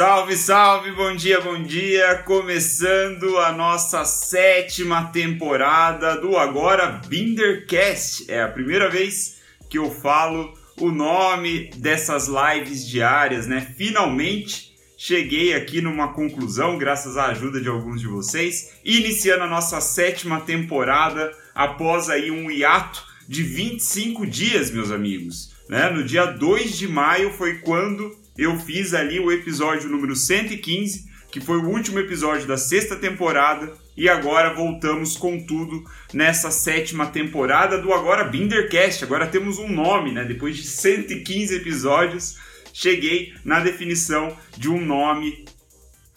Salve, salve, bom dia, bom dia! Começando a nossa sétima temporada do Agora Bindercast. É a primeira vez que eu falo o nome dessas lives diárias, né? Finalmente cheguei aqui numa conclusão, graças à ajuda de alguns de vocês, iniciando a nossa sétima temporada após aí um hiato de 25 dias, meus amigos. Né? No dia 2 de maio foi quando eu fiz ali o episódio número 115, que foi o último episódio da sexta temporada, e agora voltamos com tudo nessa sétima temporada do Agora Bindercast. Agora temos um nome, né? Depois de 115 episódios, cheguei na definição de um nome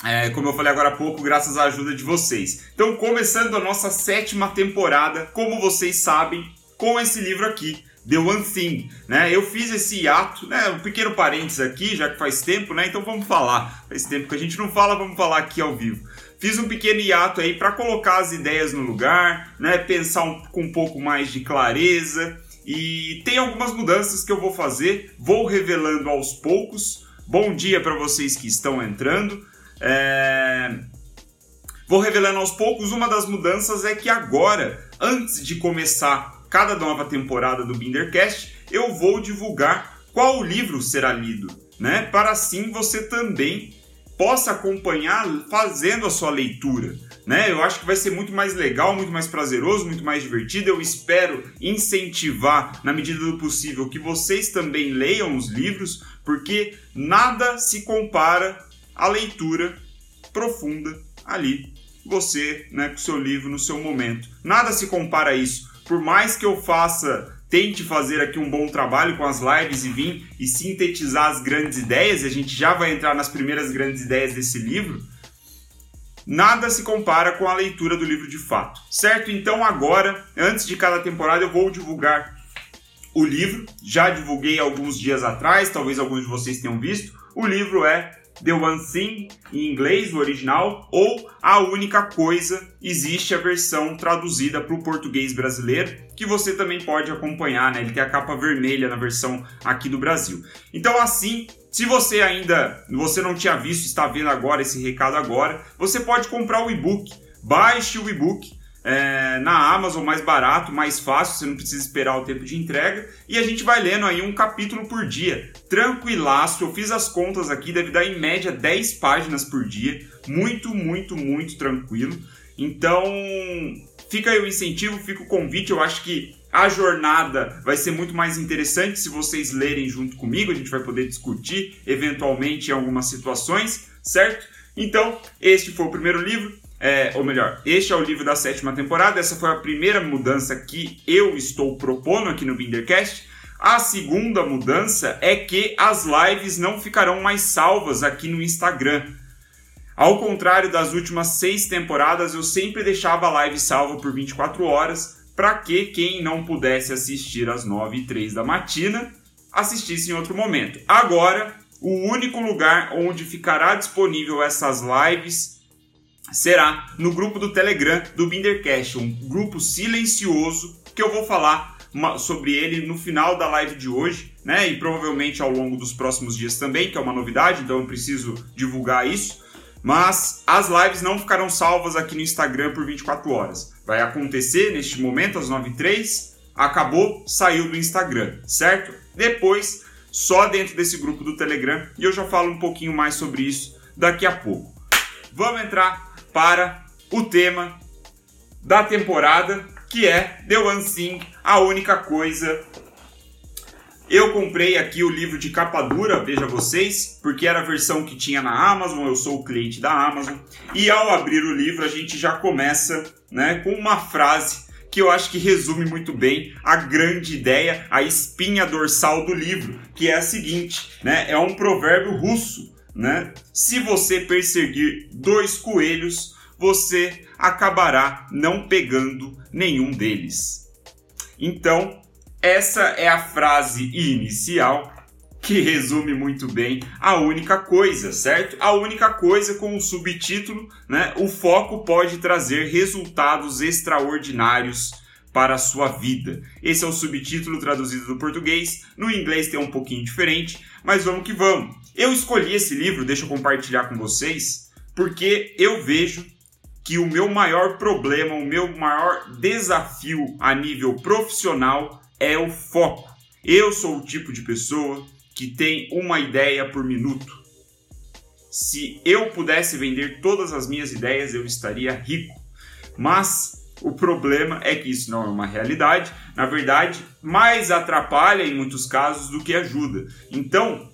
é, como eu falei agora há pouco, graças à ajuda de vocês. Então, começando a nossa sétima temporada, como vocês sabem, com esse livro aqui, The One Thing, né? Eu fiz esse hiato, né? Um pequeno parênteses aqui, já que faz tempo, né? Então vamos falar. Faz tempo que a gente não fala, vamos falar aqui ao vivo. Fiz um pequeno hiato aí para colocar as ideias no lugar, né? Pensar um, com um pouco mais de clareza. E tem algumas mudanças que eu vou fazer, vou revelando aos poucos. Bom dia para vocês que estão entrando. É... Vou revelando aos poucos. Uma das mudanças é que agora, antes de começar cada nova temporada do Bindercast, eu vou divulgar qual livro será lido, né? Para assim você também possa acompanhar fazendo a sua leitura. Né? Eu acho que vai ser muito mais legal, muito mais prazeroso, muito mais divertido. Eu espero incentivar, na medida do possível, que vocês também leiam os livros, porque nada se compara à leitura profunda ali, você, né, com seu livro no seu momento. Nada se compara a isso por mais que eu faça, tente fazer aqui um bom trabalho com as lives e vir e sintetizar as grandes ideias, e a gente já vai entrar nas primeiras grandes ideias desse livro, nada se compara com a leitura do livro de fato, certo? Então agora, antes de cada temporada, eu vou divulgar o livro. Já divulguei alguns dias atrás, talvez alguns de vocês tenham visto. O livro é The One Thing, em inglês, o original, ou A Única Coisa, existe a versão traduzida para o português brasileiro, que você também pode acompanhar, né? Ele tem a capa vermelha na versão aqui do Brasil. Então, assim, se você ainda você não tinha visto, está vendo agora esse recado agora, você pode comprar o e-book. Baixe o e-book é, na Amazon mais barato, mais fácil, você não precisa esperar o tempo de entrega. E a gente vai lendo aí um capítulo por dia, tranquilaço. Eu fiz as contas aqui, deve dar em média 10 páginas por dia, muito, muito, muito tranquilo. Então, fica aí o incentivo, fica o convite. Eu acho que a jornada vai ser muito mais interessante se vocês lerem junto comigo. A gente vai poder discutir eventualmente em algumas situações, certo? Então, este foi o primeiro livro. É, ou melhor, este é o livro da sétima temporada. Essa foi a primeira mudança que eu estou propondo aqui no Bindercast. A segunda mudança é que as lives não ficarão mais salvas aqui no Instagram. Ao contrário das últimas seis temporadas, eu sempre deixava a live salva por 24 horas para que quem não pudesse assistir às 9 e 3 da matina assistisse em outro momento. Agora, o único lugar onde ficará disponível essas lives será no grupo do Telegram do Bindercast, um grupo silencioso que eu vou falar sobre ele no final da live de hoje, né? E provavelmente ao longo dos próximos dias também, que é uma novidade, então eu preciso divulgar isso. Mas as lives não ficarão salvas aqui no Instagram por 24 horas. Vai acontecer neste momento, às 9h03, acabou, saiu do Instagram, certo? Depois, só dentro desse grupo do Telegram, e eu já falo um pouquinho mais sobre isso daqui a pouco. Vamos entrar para o tema da temporada, que é The One Thing, a única coisa. Eu comprei aqui o livro de capa dura, veja vocês, porque era a versão que tinha na Amazon, eu sou o cliente da Amazon. E ao abrir o livro, a gente já começa né, com uma frase que eu acho que resume muito bem a grande ideia, a espinha dorsal do livro, que é a seguinte, né? É um provérbio russo né? Se você perseguir dois coelhos, você acabará não pegando nenhum deles. Então, essa é a frase inicial que resume muito bem a única coisa, certo? A única coisa com o subtítulo, né? O foco pode trazer resultados extraordinários para a sua vida. Esse é o subtítulo traduzido do português. No inglês tem um pouquinho diferente, mas vamos que vamos. Eu escolhi esse livro, deixa eu compartilhar com vocês, porque eu vejo que o meu maior problema, o meu maior desafio a nível profissional é o foco. Eu sou o tipo de pessoa que tem uma ideia por minuto. Se eu pudesse vender todas as minhas ideias, eu estaria rico. Mas o problema é que isso não é uma realidade, na verdade, mais atrapalha em muitos casos do que ajuda. Então,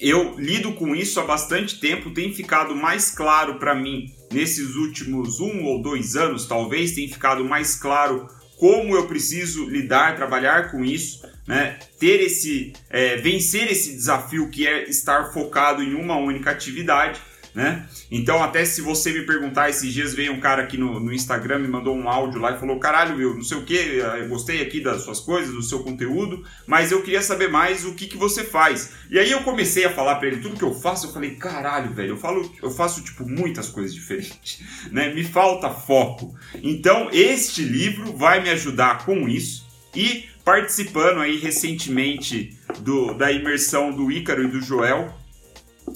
eu lido com isso há bastante tempo, tem ficado mais claro para mim nesses últimos um ou dois anos, talvez, tem ficado mais claro como eu preciso lidar, trabalhar com isso, né? Ter esse, é, vencer esse desafio que é estar focado em uma única atividade né? Então, até se você me perguntar, esses dias veio um cara aqui no, no Instagram, me mandou um áudio lá e falou: caralho, meu, não sei o que, eu gostei aqui das suas coisas, do seu conteúdo, mas eu queria saber mais o que, que você faz. E aí eu comecei a falar para ele tudo que eu faço, eu falei: caralho, velho, eu, falo, eu faço, tipo, muitas coisas diferentes, né? Me falta foco. Então, este livro vai me ajudar com isso e participando aí recentemente do, da imersão do Ícaro e do Joel,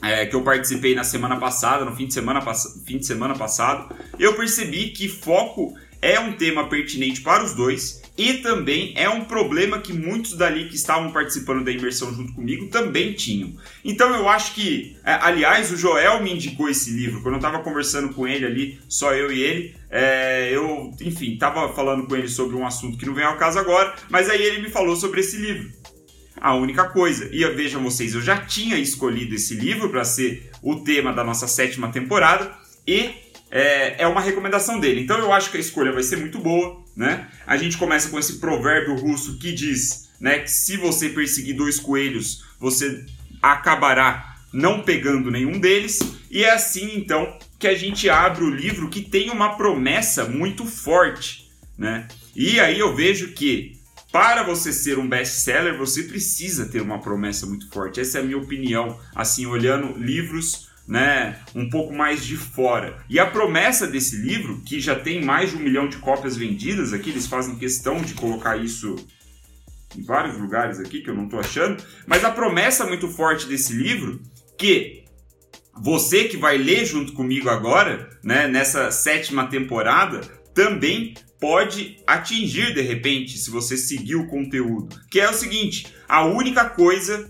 é, que eu participei na semana passada, no fim de semana, fim de semana passado, eu percebi que foco é um tema pertinente para os dois e também é um problema que muitos dali que estavam participando da imersão junto comigo também tinham. Então eu acho que, é, aliás, o Joel me indicou esse livro quando eu estava conversando com ele ali, só eu e ele. É, eu, enfim, estava falando com ele sobre um assunto que não vem ao caso agora, mas aí ele me falou sobre esse livro a única coisa. E vejam vocês, eu já tinha escolhido esse livro para ser o tema da nossa sétima temporada e é, é, uma recomendação dele. Então eu acho que a escolha vai ser muito boa, né? A gente começa com esse provérbio russo que diz, né, que se você perseguir dois coelhos, você acabará não pegando nenhum deles. E é assim então que a gente abre o livro que tem uma promessa muito forte, né? E aí eu vejo que para você ser um best-seller, você precisa ter uma promessa muito forte. Essa é a minha opinião, assim, olhando livros né, um pouco mais de fora. E a promessa desse livro, que já tem mais de um milhão de cópias vendidas aqui, eles fazem questão de colocar isso em vários lugares aqui que eu não estou achando, mas a promessa muito forte desse livro, que você que vai ler junto comigo agora, né, nessa sétima temporada, também pode atingir de repente se você seguir o conteúdo. Que é o seguinte: a única coisa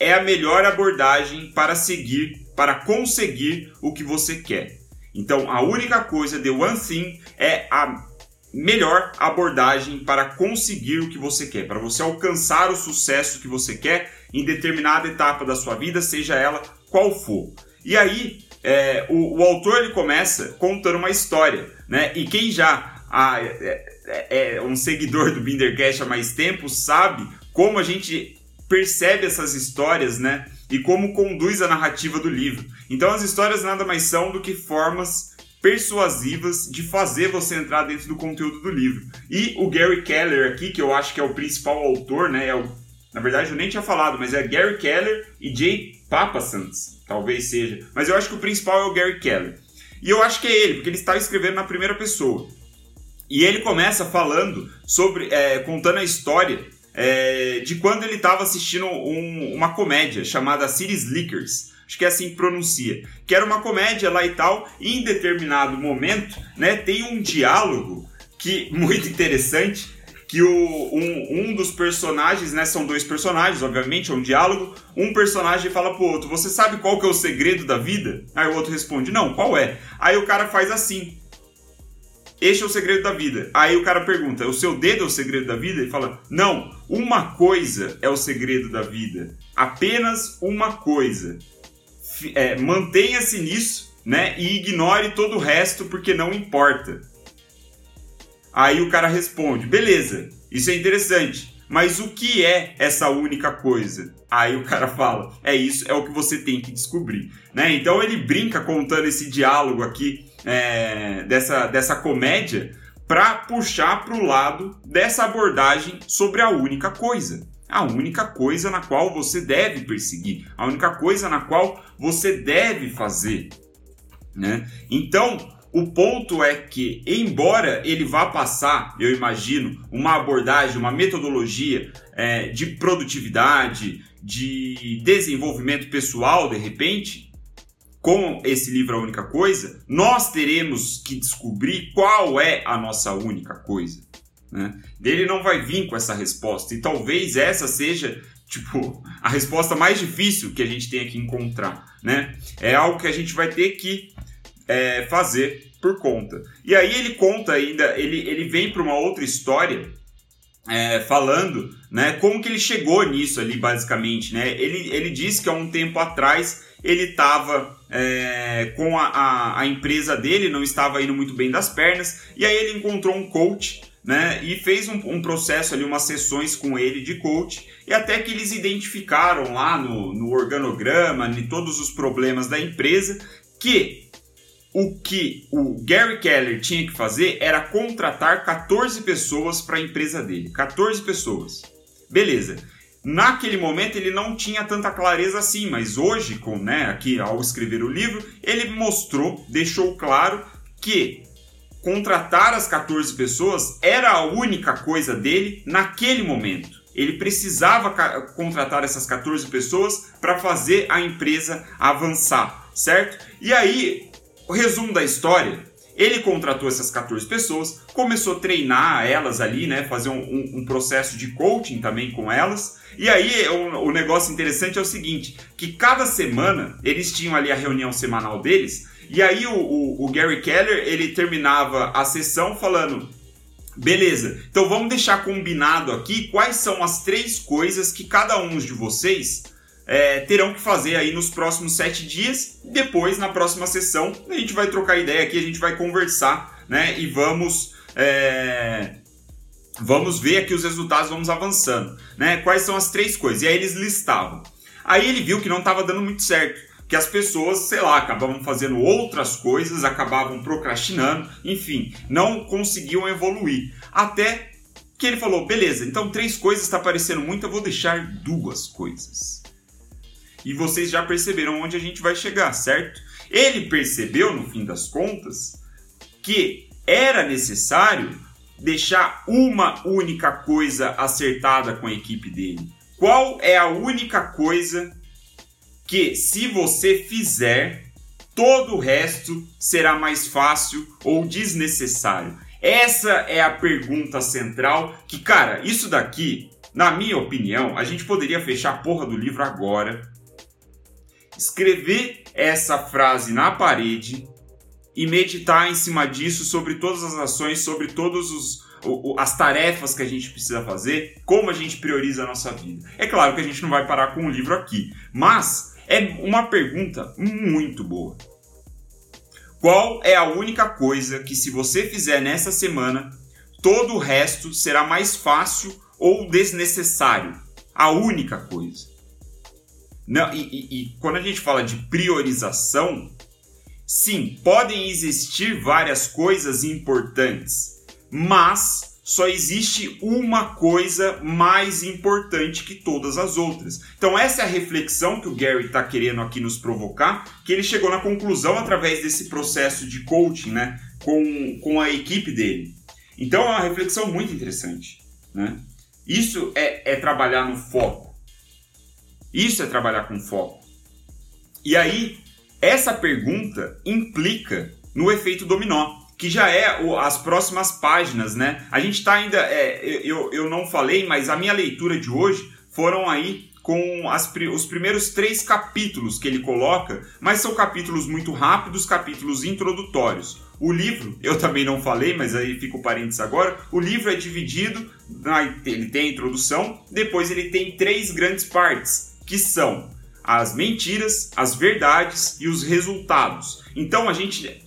é a melhor abordagem para seguir, para conseguir o que você quer. Então, a única coisa, the one thing, é a melhor abordagem para conseguir o que você quer, para você alcançar o sucesso que você quer em determinada etapa da sua vida, seja ela qual for. E aí, é, o, o autor ele começa contando uma história, né? E quem já ah, é, é, é um seguidor do Bindercast há mais tempo sabe como a gente percebe essas histórias, né? E como conduz a narrativa do livro. Então as histórias nada mais são do que formas persuasivas de fazer você entrar dentro do conteúdo do livro. E o Gary Keller aqui, que eu acho que é o principal autor, né? É o, na verdade eu nem tinha falado, mas é Gary Keller e Jay Papasands, talvez seja. Mas eu acho que o principal é o Gary Keller. E eu acho que é ele, porque ele está escrevendo na primeira pessoa. E ele começa falando sobre, é, contando a história é, de quando ele estava assistindo um, uma comédia chamada City Slickers. Acho que é assim que pronuncia. Que era uma comédia lá e tal. E em determinado momento, né, tem um diálogo que muito interessante. Que o, um, um dos personagens, né? São dois personagens, obviamente, é um diálogo. Um personagem fala pro outro: Você sabe qual que é o segredo da vida? Aí o outro responde: Não, qual é? Aí o cara faz assim: este é o segredo da vida. Aí o cara pergunta: o seu dedo é o segredo da vida? Ele fala: não, uma coisa é o segredo da vida. Apenas uma coisa. É, Mantenha-se nisso, né? E ignore todo o resto porque não importa. Aí o cara responde: beleza, isso é interessante. Mas o que é essa única coisa? Aí o cara fala: é isso, é o que você tem que descobrir, né? Então ele brinca contando esse diálogo aqui é, dessa, dessa comédia para puxar para o lado dessa abordagem sobre a única coisa. A única coisa na qual você deve perseguir, a única coisa na qual você deve fazer. Né? Então, O ponto é que, embora ele vá passar, eu imagino, uma abordagem, uma metodologia é, de produtividade, de desenvolvimento pessoal, de repente, com esse livro A Única Coisa, nós teremos que descobrir qual é a nossa única coisa. Né? Ele não vai vir com essa resposta, e talvez essa seja tipo a resposta mais difícil que a gente tenha que encontrar. Né? É algo que a gente vai ter que é, fazer por conta. E aí ele conta ainda, ele, ele vem para uma outra história é, falando né, como que ele chegou nisso ali, basicamente. Né? Ele, ele disse que há um tempo atrás ele estava é, com a, a, a, empresa dele, não estava indo muito bem das pernas, e aí ele encontrou um coach né, e fez um, um processo ali, umas sessões com ele de coach, e até que eles identificaram lá no, no organograma, de todos os problemas da empresa, que o que o Gary Keller tinha que fazer era contratar 14 pessoas para a empresa dele. 14 pessoas. Beleza. Naquele momento ele não tinha tanta clareza assim, mas hoje, com, né, aqui ao escrever o livro, ele mostrou, deixou claro que contratar as 14 pessoas era a única coisa dele naquele momento. Ele precisava contratar essas 14 pessoas para fazer a empresa avançar, certo? E aí o resumo da história, ele contratou essas 14 pessoas, começou a treinar elas ali, né? Fazer um, um, um processo de coaching também com elas. E aí o, o, negócio interessante é o seguinte: que cada semana eles tinham ali a reunião semanal deles, e aí o, o, o Gary Keller ele terminava a sessão falando. Beleza, então vamos deixar combinado aqui quais são as três coisas que cada um de vocês é, terão que fazer aí nos próximos sete dias. Depois, na próxima sessão, a gente vai trocar ideia aqui, a gente vai conversar, né? E vamos. É, vamos ver aqui os resultados, vamos avançando, né? Quais são as três coisas? E aí eles listavam. Aí ele viu que não estava dando muito certo, que as pessoas, sei lá, acabavam fazendo outras coisas, acabavam procrastinando, enfim, não conseguiam evoluir. Até que ele falou: beleza, então três coisas está parecendo muito, eu vou deixar duas coisas e vocês já perceberam onde a gente vai chegar, certo? Ele percebeu, no fim das contas, que era necessário deixar uma única coisa acertada com a equipe dele. Qual é a única coisa que, se você fizer, todo o resto será mais fácil ou desnecessário? Essa é a pergunta central que, cara, isso daqui, na minha opinião, a gente poderia fechar a porra do livro agora escrever essa frase na parede e meditar em cima disso sobre todas as ações, sobre todas as tarefas que a gente precisa fazer, como a gente prioriza a nossa vida. É claro que a gente não vai parar com o livro aqui, mas é uma pergunta muito boa. Qual é a única coisa que, se você fizer nessa semana, todo o resto será mais fácil ou desnecessário? A única coisa. Não, e, e, e quando a gente fala de priorização, sim, podem existir várias coisas importantes, mas só existe uma coisa mais importante que todas as outras. Então essa é a reflexão que o Gary está querendo aqui nos provocar, que ele chegou na conclusão através desse processo de coaching, né, com, com a equipe dele. Então é uma reflexão muito interessante, né? Isso é, é trabalhar no foco. Isso é trabalhar com foco. E aí, essa pergunta implica no efeito dominó, que já é o, as próximas páginas, né? A gente está ainda. É, eu, eu não falei, mas a minha leitura de hoje foram aí com as, os primeiros três capítulos que ele coloca, mas são capítulos muito rápidos, capítulos introdutórios. O livro, eu também não falei, mas aí fica o parênteses agora. O livro é dividido, ele tem a introdução, depois ele tem três grandes partes que são as mentiras, as verdades e os resultados. Então a gente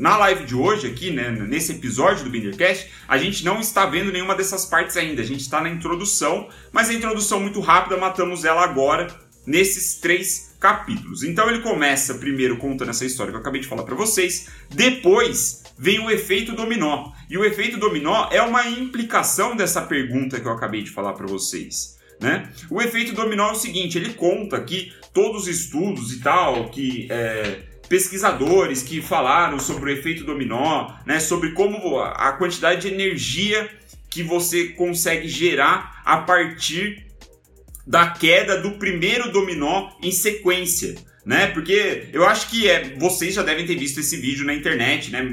na live de hoje aqui, né, nesse episódio do Bindercast, a gente não está vendo nenhuma dessas partes ainda. A gente está na introdução, mas a introdução muito rápida, matamos ela agora nesses três capítulos. Então ele começa primeiro contando essa história que eu acabei de falar para vocês, depois vem o efeito dominó. E o efeito dominó é uma implicação dessa pergunta que eu acabei de falar para vocês. Né? O efeito dominó é o seguinte: ele conta que todos os estudos e tal que é, pesquisadores que falaram sobre o efeito dominó, né, sobre como a quantidade de energia que você consegue gerar a partir da queda do primeiro dominó em sequência, né? Porque eu acho que é, vocês já devem ter visto esse vídeo na internet, né?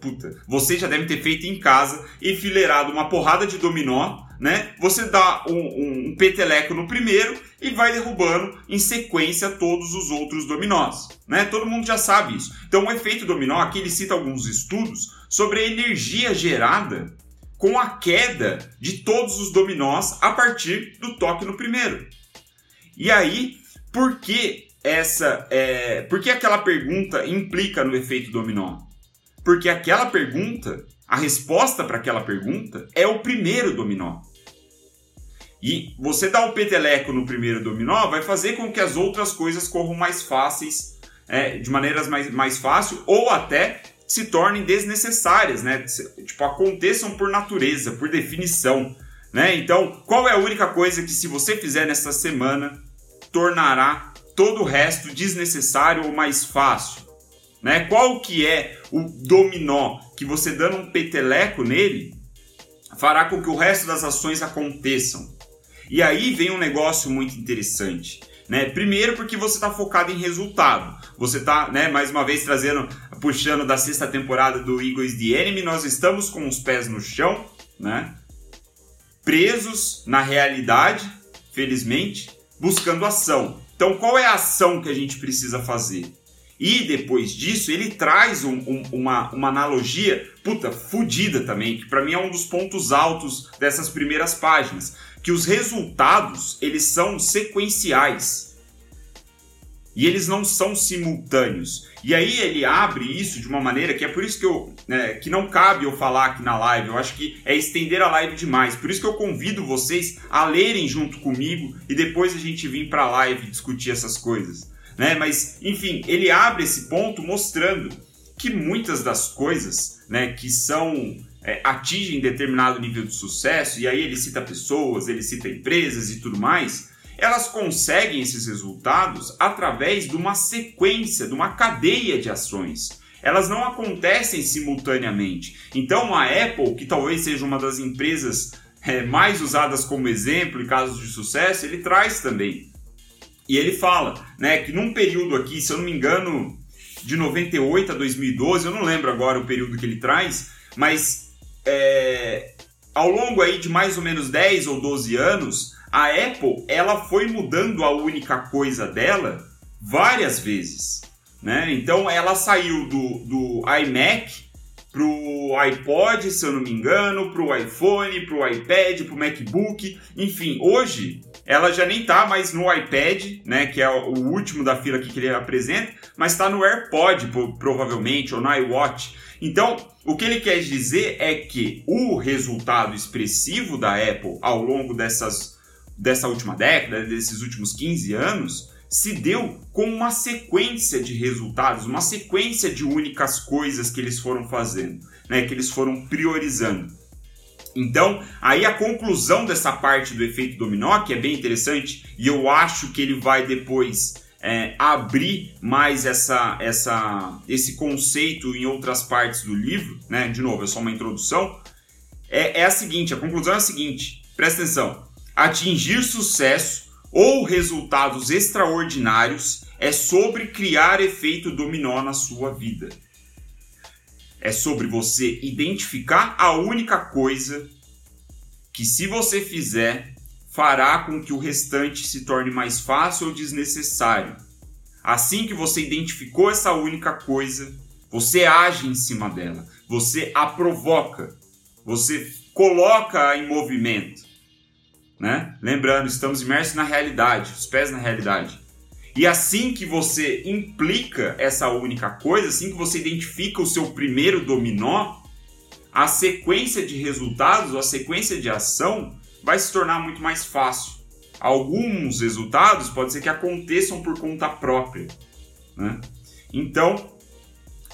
Puta, vocês já devem ter feito em casa, enfileirado uma porrada de dominó, né? Você dá um, um, um peteleco no primeiro e vai derrubando em sequência todos os outros dominós, né? Todo mundo já sabe isso. Então o efeito dominó, aqui ele cita alguns estudos sobre a energia gerada com a queda de todos os dominós a partir do toque no primeiro. E aí, por que essa é, por que aquela pergunta implica no efeito dominó? Porque aquela pergunta, a resposta para aquela pergunta é o primeiro dominó. E você dar o peteleco no primeiro dominó vai fazer com que as outras coisas corram mais fáceis, é, de maneiras mais, mais fácil, ou até se tornem desnecessárias, né? Tipo, aconteçam por natureza, por definição, né? Então, qual é a única coisa que se você fizer nessa semana tornará todo o resto desnecessário ou mais fácil? Né? Qual que é o dominó que você dando um peteleco nele fará com que o resto das ações aconteçam? E aí vem um negócio muito interessante. Né? Primeiro porque você está focado em resultado. Você está, né, mais uma vez trazendo, puxando da sexta temporada do Eagles The Enemy, nós estamos com os pés no chão, né? Presos na realidade, felizmente, buscando ação. Então, qual é a ação que a gente precisa fazer? E depois disso, ele traz um, um, uma, uma analogia, puta, fodida também, que para mim é um dos pontos altos dessas primeiras páginas que os resultados eles são sequenciais e eles não são simultâneos. E aí ele abre isso de uma maneira que é por isso que eu né, que não cabe eu falar aqui na live. Eu acho que é estender a live demais. Por isso que eu convido vocês a lerem junto comigo e depois a gente vir para a live discutir essas coisas, né? Mas enfim, ele abre esse ponto mostrando que muitas das coisas, né, que são é, atingem determinado nível de sucesso, e aí ele cita pessoas, ele cita empresas e tudo mais, elas conseguem esses resultados através de uma sequência, de uma cadeia de ações. Elas não acontecem simultaneamente. Então a Apple, que talvez seja uma das empresas é, mais usadas como exemplo em casos de sucesso, ele traz também. E ele fala né, que num período aqui, se eu não me engano, de 98 a 2012, eu não lembro agora o período que ele traz, mas é, ao longo aí de mais ou menos 10 ou 12 anos, a Apple ela foi mudando a única coisa dela várias vezes. Né? Então ela saiu do, do iMac pro iPod, se eu não me engano, pro iPhone, pro iPad, pro MacBook, enfim, hoje ela já nem tá mais no iPad, né, que é o último da fila que ele apresenta, mas está no AirPod, provavelmente, ou no iWatch. Então, o que ele quer dizer é que o resultado expressivo da Apple ao longo dessas, dessa última década, desses últimos 15 anos, se deu com uma sequência de resultados, uma sequência de únicas coisas que eles foram fazendo, né, que eles foram priorizando. Então, aí a conclusão dessa parte do efeito dominó, que é bem interessante, e eu acho que ele vai depois é, abrir mais essa, essa, esse conceito em outras partes do livro, né? De novo, é só uma introdução. É, é a seguinte: a conclusão é a seguinte, presta atenção. Atingir sucesso ou resultados extraordinários é sobre criar efeito dominó na sua vida. É sobre você identificar a única coisa que, se você fizer, fará com que o restante se torne mais fácil ou desnecessário. Assim que você identificou essa única coisa, você age em cima dela, você a provoca, você coloca em movimento. Né? Lembrando, estamos imersos na realidade, os pés na realidade. E assim que você implica essa única coisa, assim que você identifica o seu primeiro dominó, a sequência de resultados, a sequência de ação vai se tornar muito mais fácil. Alguns resultados pode ser que aconteçam por conta própria. Né? Então,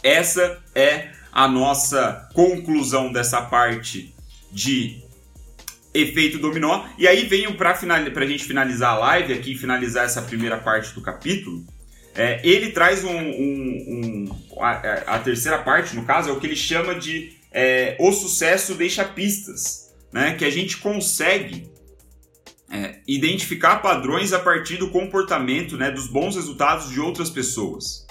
essa é a nossa conclusão dessa parte de efeito dominó. E aí venho para final... a gente finalizar a live aqui, finalizar essa primeira parte do capítulo, é, ele traz um, um, um a, a, terceira parte, no caso, é o que ele chama de é, o sucesso deixa pistas, né? Que a gente consegue é, identificar padrões a partir do comportamento, né, dos bons resultados de outras pessoas,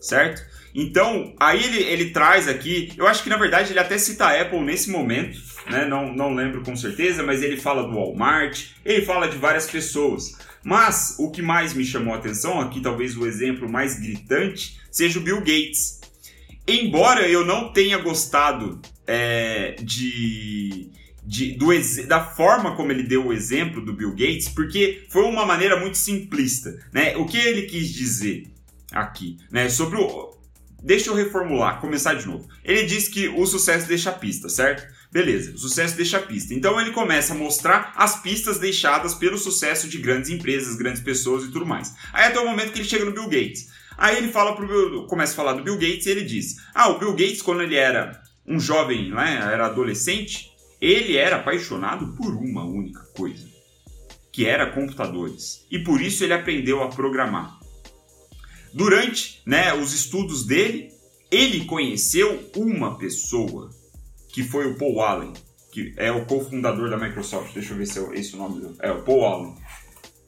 certo? Então, aí ele, ele traz aqui, eu acho que na verdade ele até cita a Apple nesse momento, né? Não, não lembro com certeza, mas ele fala do Walmart, ele fala de várias pessoas. Mas o que mais me chamou a atenção, aqui talvez o exemplo mais gritante, seja o Bill Gates. Embora eu não tenha gostado é, de, de, do, da forma como ele deu o exemplo do Bill Gates, porque foi uma maneira muito simplista. Né? O que ele quis dizer aqui? Né? Sobre o. Deixa eu reformular, começar de novo. Ele diz que o sucesso deixa a pista, certo? Beleza, o sucesso deixa pista. Então ele começa a mostrar as pistas deixadas pelo sucesso de grandes empresas, grandes pessoas e tudo mais. Aí até o momento que ele chega no Bill Gates. Aí ele fala pro começa a falar do Bill Gates e ele diz: "Ah, o Bill Gates quando ele era um jovem, né, era adolescente, ele era apaixonado por uma única coisa, que era computadores. E por isso ele aprendeu a programar. Durante, né, os estudos dele, ele conheceu uma pessoa que foi o Paul Allen, que é o cofundador da Microsoft. Deixa eu ver se é esse o nome dele. É, o Paul Allen.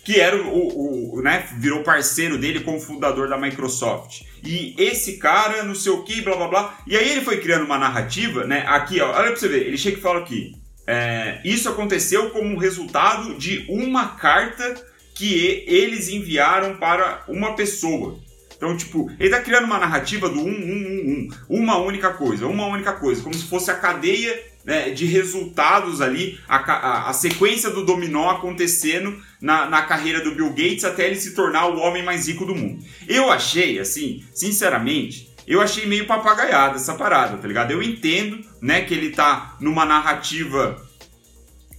Que era o, o, né, virou parceiro dele como fundador da Microsoft. E esse cara, não sei o que, blá blá blá. E aí ele foi criando uma narrativa, né? Aqui, ó, olha pra você ver, ele chega e fala aqui. É, isso aconteceu como resultado de uma carta que eles enviaram para uma pessoa. Então, tipo, ele tá criando uma narrativa do um, um, um, um, uma única coisa, uma única coisa, como se fosse a cadeia né, de resultados ali, a, a, a, sequência do dominó acontecendo na, na carreira do Bill Gates até ele se tornar o homem mais rico do mundo. Eu achei, assim, sinceramente, eu achei meio papagaiada essa parada, tá ligado? Eu entendo, né, que ele tá numa narrativa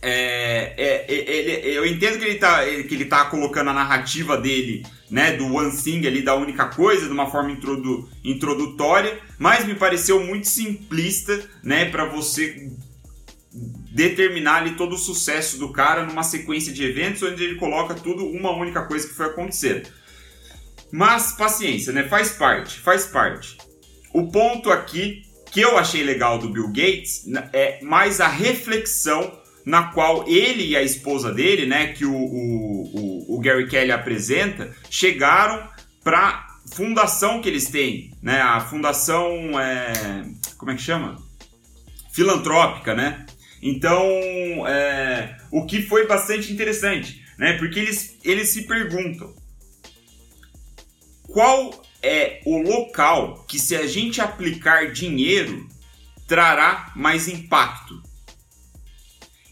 é, é, é, ele, eu entendo que ele, tá, que ele tá colocando a narrativa dele, né, do one thing ali, da única coisa, de uma forma introdu, introdutória, mas me pareceu muito simplista, né, para você determinar ali todo o sucesso do cara numa sequência de eventos onde ele coloca tudo uma única coisa que foi acontecer. Mas paciência, né, faz parte, faz parte. O ponto aqui que eu achei legal do Bill Gates é mais a reflexão na qual ele e a esposa dele, né, que o, o, o, o Gary Kelly apresenta, chegaram para fundação que eles têm, né, a fundação, é, como é que chama? Filantrópica, né? Então, é, o que foi bastante interessante, né, porque eles, eles se perguntam qual é o local que se a gente aplicar dinheiro trará mais impacto.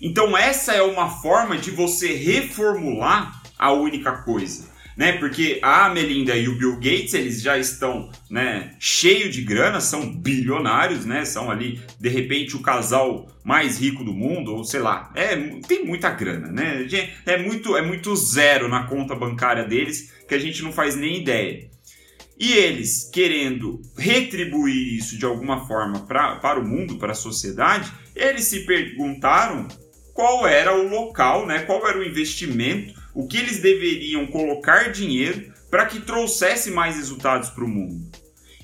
Então essa é uma forma de você reformular a única coisa, né? Porque a Melinda e o Bill Gates, eles já estão, né, cheio de grana, são bilionários, né? São ali, de repente, o casal mais rico do mundo, ou sei lá. É, tem muita grana, né? É muito, é muito zero na conta bancária deles que a gente não faz nem ideia. E eles querendo retribuir isso de alguma forma pra, para o mundo, para a sociedade, eles se perguntaram qual era o local, né, qual era o investimento, o que eles deveriam colocar dinheiro para que trouxesse mais resultados para o mundo.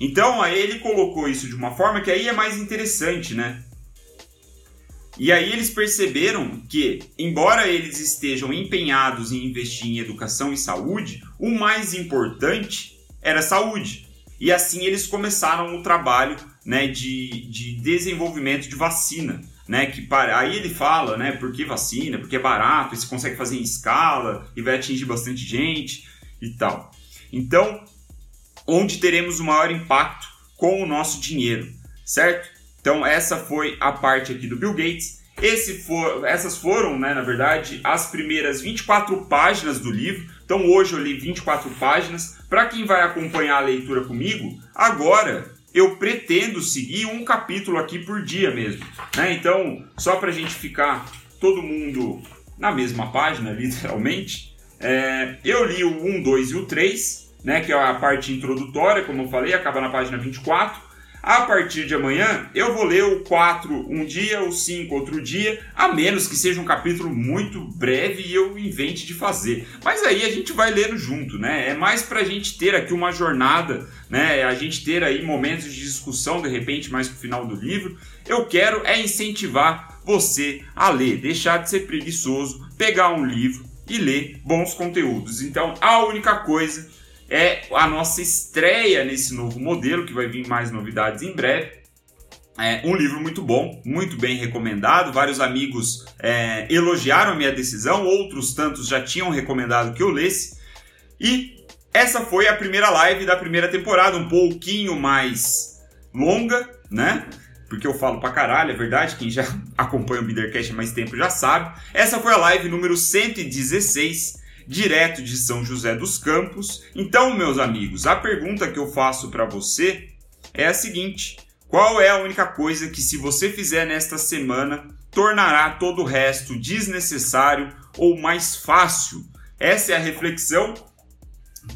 Então aí ele colocou isso de uma forma que aí é mais interessante, né? E aí eles perceberam que, embora eles estejam empenhados em investir em educação e saúde, o mais importante era saúde. E assim eles começaram o trabalho né, de, de desenvolvimento de vacina né? Que para... aí ele fala, né? Por que vacina? Porque é barato, você consegue fazer em escala e vai atingir bastante gente e tal. Então, onde teremos o maior impacto com o nosso dinheiro, certo? Então essa foi a parte aqui do Bill Gates. For, essas foram, né, na verdade, as primeiras 24 páginas do livro. Então hoje eu li 24 páginas. Para quem vai acompanhar a leitura comigo, agora eu pretendo seguir um capítulo aqui por dia mesmo. Né? Então, só para a gente ficar todo mundo na mesma página, literalmente, é, eu li o 1, 2 e o 3, né, que é a parte introdutória, como eu falei, acaba na página 24. A partir de amanhã, eu vou ler o 4 um dia, o 5 outro dia, a menos que seja um capítulo muito breve e eu invente de fazer. Mas aí a gente vai lendo junto, né? É mais pra gente ter aqui uma jornada, né? A gente ter aí momentos de discussão, de repente, mais pro final do livro. Eu quero é incentivar você a ler, deixar de ser preguiçoso, pegar um livro e ler bons conteúdos. Então, a única coisa é a nossa estreia nesse novo modelo, que vai vir mais novidades em breve. É um livro muito bom, muito bem recomendado. Vários amigos é, elogiaram a minha decisão, outros tantos já tinham recomendado que eu lesse. E essa foi a primeira live da primeira temporada, um pouquinho mais longa, né? Porque eu falo pra caralho, é verdade. Quem já acompanha o Bidercast há mais tempo já sabe. Essa foi a live número 116 direto de São José dos Campos. Então, meus amigos, a pergunta que eu faço para você é a seguinte: qual é a única coisa que, se você fizer nesta semana, tornará todo o resto desnecessário ou mais fácil? Essa é a reflexão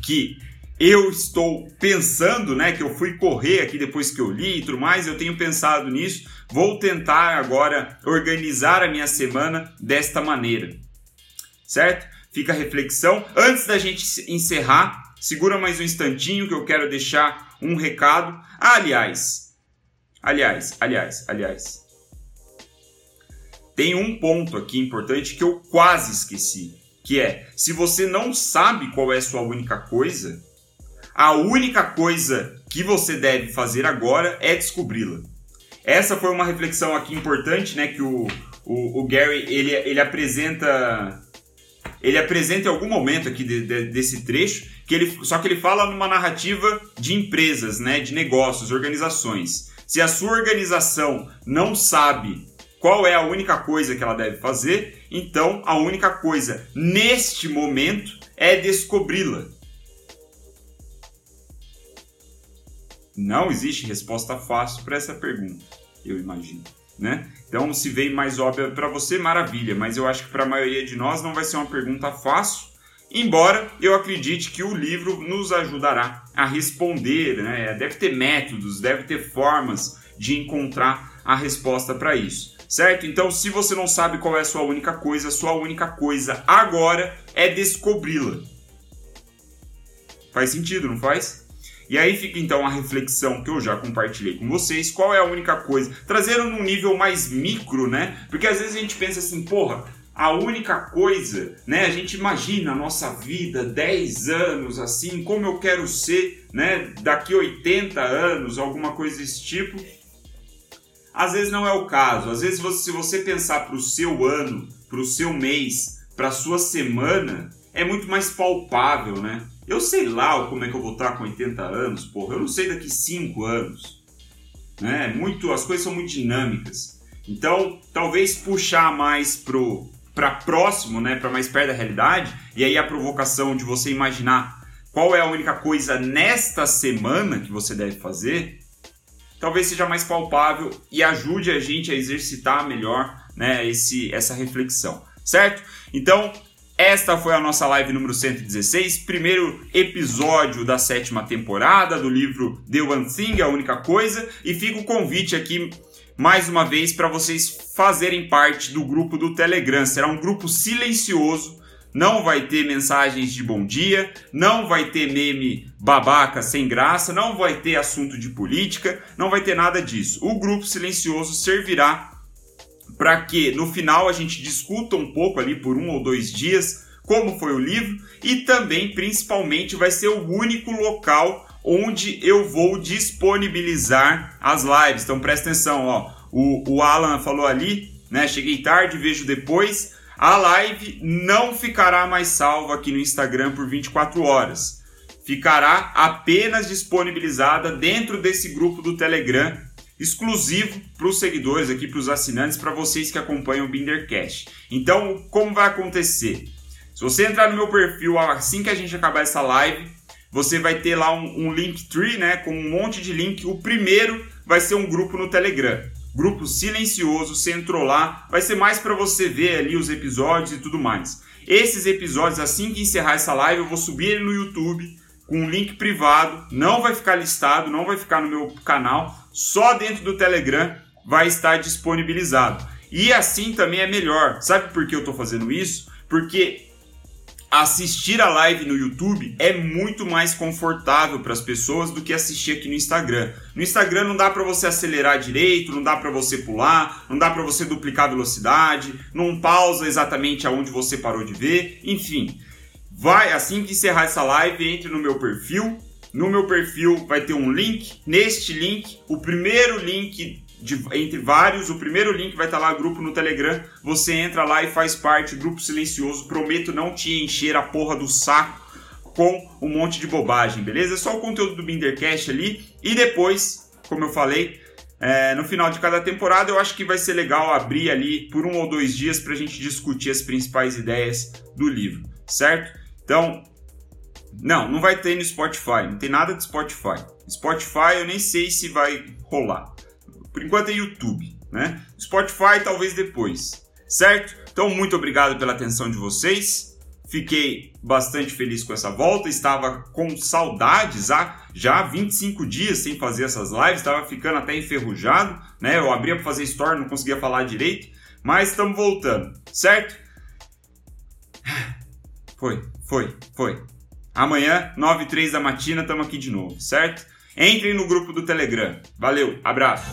que eu estou pensando, né? Que eu fui correr aqui depois que eu li e tudo mais, eu tenho pensado nisso. Vou tentar agora organizar a minha semana desta maneira, certo? Fica a reflexão. Antes da gente encerrar, segura mais um instantinho que eu quero deixar um recado. Ah, aliás, aliás, aliás, aliás. Tem um ponto aqui importante que eu quase esqueci, que é, se você não sabe qual é a sua única coisa, a única coisa que você deve fazer agora é descobri-la. Essa foi uma reflexão aqui importante, né, que o, o, o Gary ele, ele apresenta ele apresenta em algum momento aqui de, de, desse trecho, que ele, só que ele fala numa narrativa de empresas, né, de negócios, organizações. Se a sua organização não sabe qual é a única coisa que ela deve fazer, então a única coisa neste momento é descobri-la. Não existe resposta fácil para essa pergunta, eu imagino né? Então, se veio mais óbvia para você, maravilha, mas eu acho que para a maioria de nós não vai ser uma pergunta fácil, embora eu acredite que o livro nos ajudará a responder, né? Deve ter métodos, deve ter formas de encontrar a resposta para isso. Certo? Então, se você não sabe qual é a sua única coisa, a sua única coisa agora é descobri-la. Faz sentido, não faz? E aí fica então a reflexão que eu já compartilhei com vocês, qual é a única coisa, trazendo num nível mais micro, né? Porque às vezes a gente pensa assim, porra, a única coisa, né? A gente imagina a nossa vida 10 anos assim, como eu quero ser, né, daqui 80 anos, alguma coisa desse tipo. Às vezes não é o caso. Às vezes você, se você pensar para o seu ano, para o seu mês, para sua semana, é muito mais palpável, né? Eu sei lá como é que eu vou estar com 80 anos, porra. Eu não sei daqui 5 anos. Né? Muito, as coisas são muito dinâmicas. Então, talvez puxar mais pro para próximo, né, para mais perto da realidade, e aí a provocação de você imaginar qual é a única coisa nesta semana que você deve fazer, talvez seja mais palpável e ajude a gente a exercitar melhor, né, esse essa reflexão, certo? Então, esta foi a nossa live número 116, primeiro episódio da sétima temporada do livro The One Thing, a única coisa, e fica o convite aqui mais uma vez para vocês fazerem parte do grupo do Telegram. Será um grupo silencioso, não vai ter mensagens de bom dia, não vai ter meme babaca sem graça, não vai ter assunto de política, não vai ter nada disso. O grupo silencioso servirá para que no final a gente discuta um pouco ali por um ou dois dias como foi o livro e também, principalmente, vai ser o único local onde eu vou disponibilizar as lives. Então presta atenção, ó. O, o Alan falou ali, né? Cheguei tarde, vejo depois. A live não ficará mais salva aqui no Instagram por 24 horas. Ficará apenas disponibilizada dentro desse grupo do Telegram exclusivo para os seguidores aqui, para os assinantes, para vocês que acompanham o Bindercast. Então, como vai acontecer? Se você entrar no meu perfil assim que a gente acabar essa live, você vai ter lá um, um Linktree, né, com um monte de link. O primeiro vai ser um grupo no Telegram. Grupo silencioso, você entrou lá, vai ser mais para você ver ali os episódios e tudo mais. Esses episódios, assim que encerrar essa live, eu vou subir ele no YouTube com um link privado, não vai ficar listado, não vai ficar no meu canal, só dentro do Telegram vai estar disponibilizado. E assim também é melhor. Sabe por que eu estou fazendo isso? Porque assistir a live no YouTube é muito mais confortável para as pessoas do que assistir aqui no Instagram. No Instagram não dá para você acelerar direito, não dá para você pular, não dá para você duplicar a velocidade, não pausa exatamente aonde você parou de ver, enfim. Vai assim que encerrar essa live, entre no meu perfil. No meu perfil vai ter um link. Neste link, o primeiro link de, entre vários. O primeiro link vai estar lá, grupo no Telegram. Você entra lá e faz parte, grupo silencioso. Prometo não te encher a porra do saco com um monte de bobagem, beleza? É só o conteúdo do Bindercast ali. E depois, como eu falei, é, no final de cada temporada, eu acho que vai ser legal abrir ali por um ou dois dias para a gente discutir as principais ideias do livro, certo? Então, não, não vai ter no Spotify, não tem nada de Spotify. Spotify eu nem sei se vai rolar. Por enquanto é YouTube, né? Spotify talvez depois, certo? Então, muito obrigado pela atenção de vocês. Fiquei bastante feliz com essa volta, estava com saudades há já 25 dias sem fazer essas lives, estava ficando até enferrujado, né? Eu abria para fazer story, não conseguia falar direito, mas estamos voltando, certo? Foi, foi, foi. Amanhã, 9 e 3 da matina, estamos aqui de novo, certo? Entrem no grupo do Telegram. Valeu, abraço!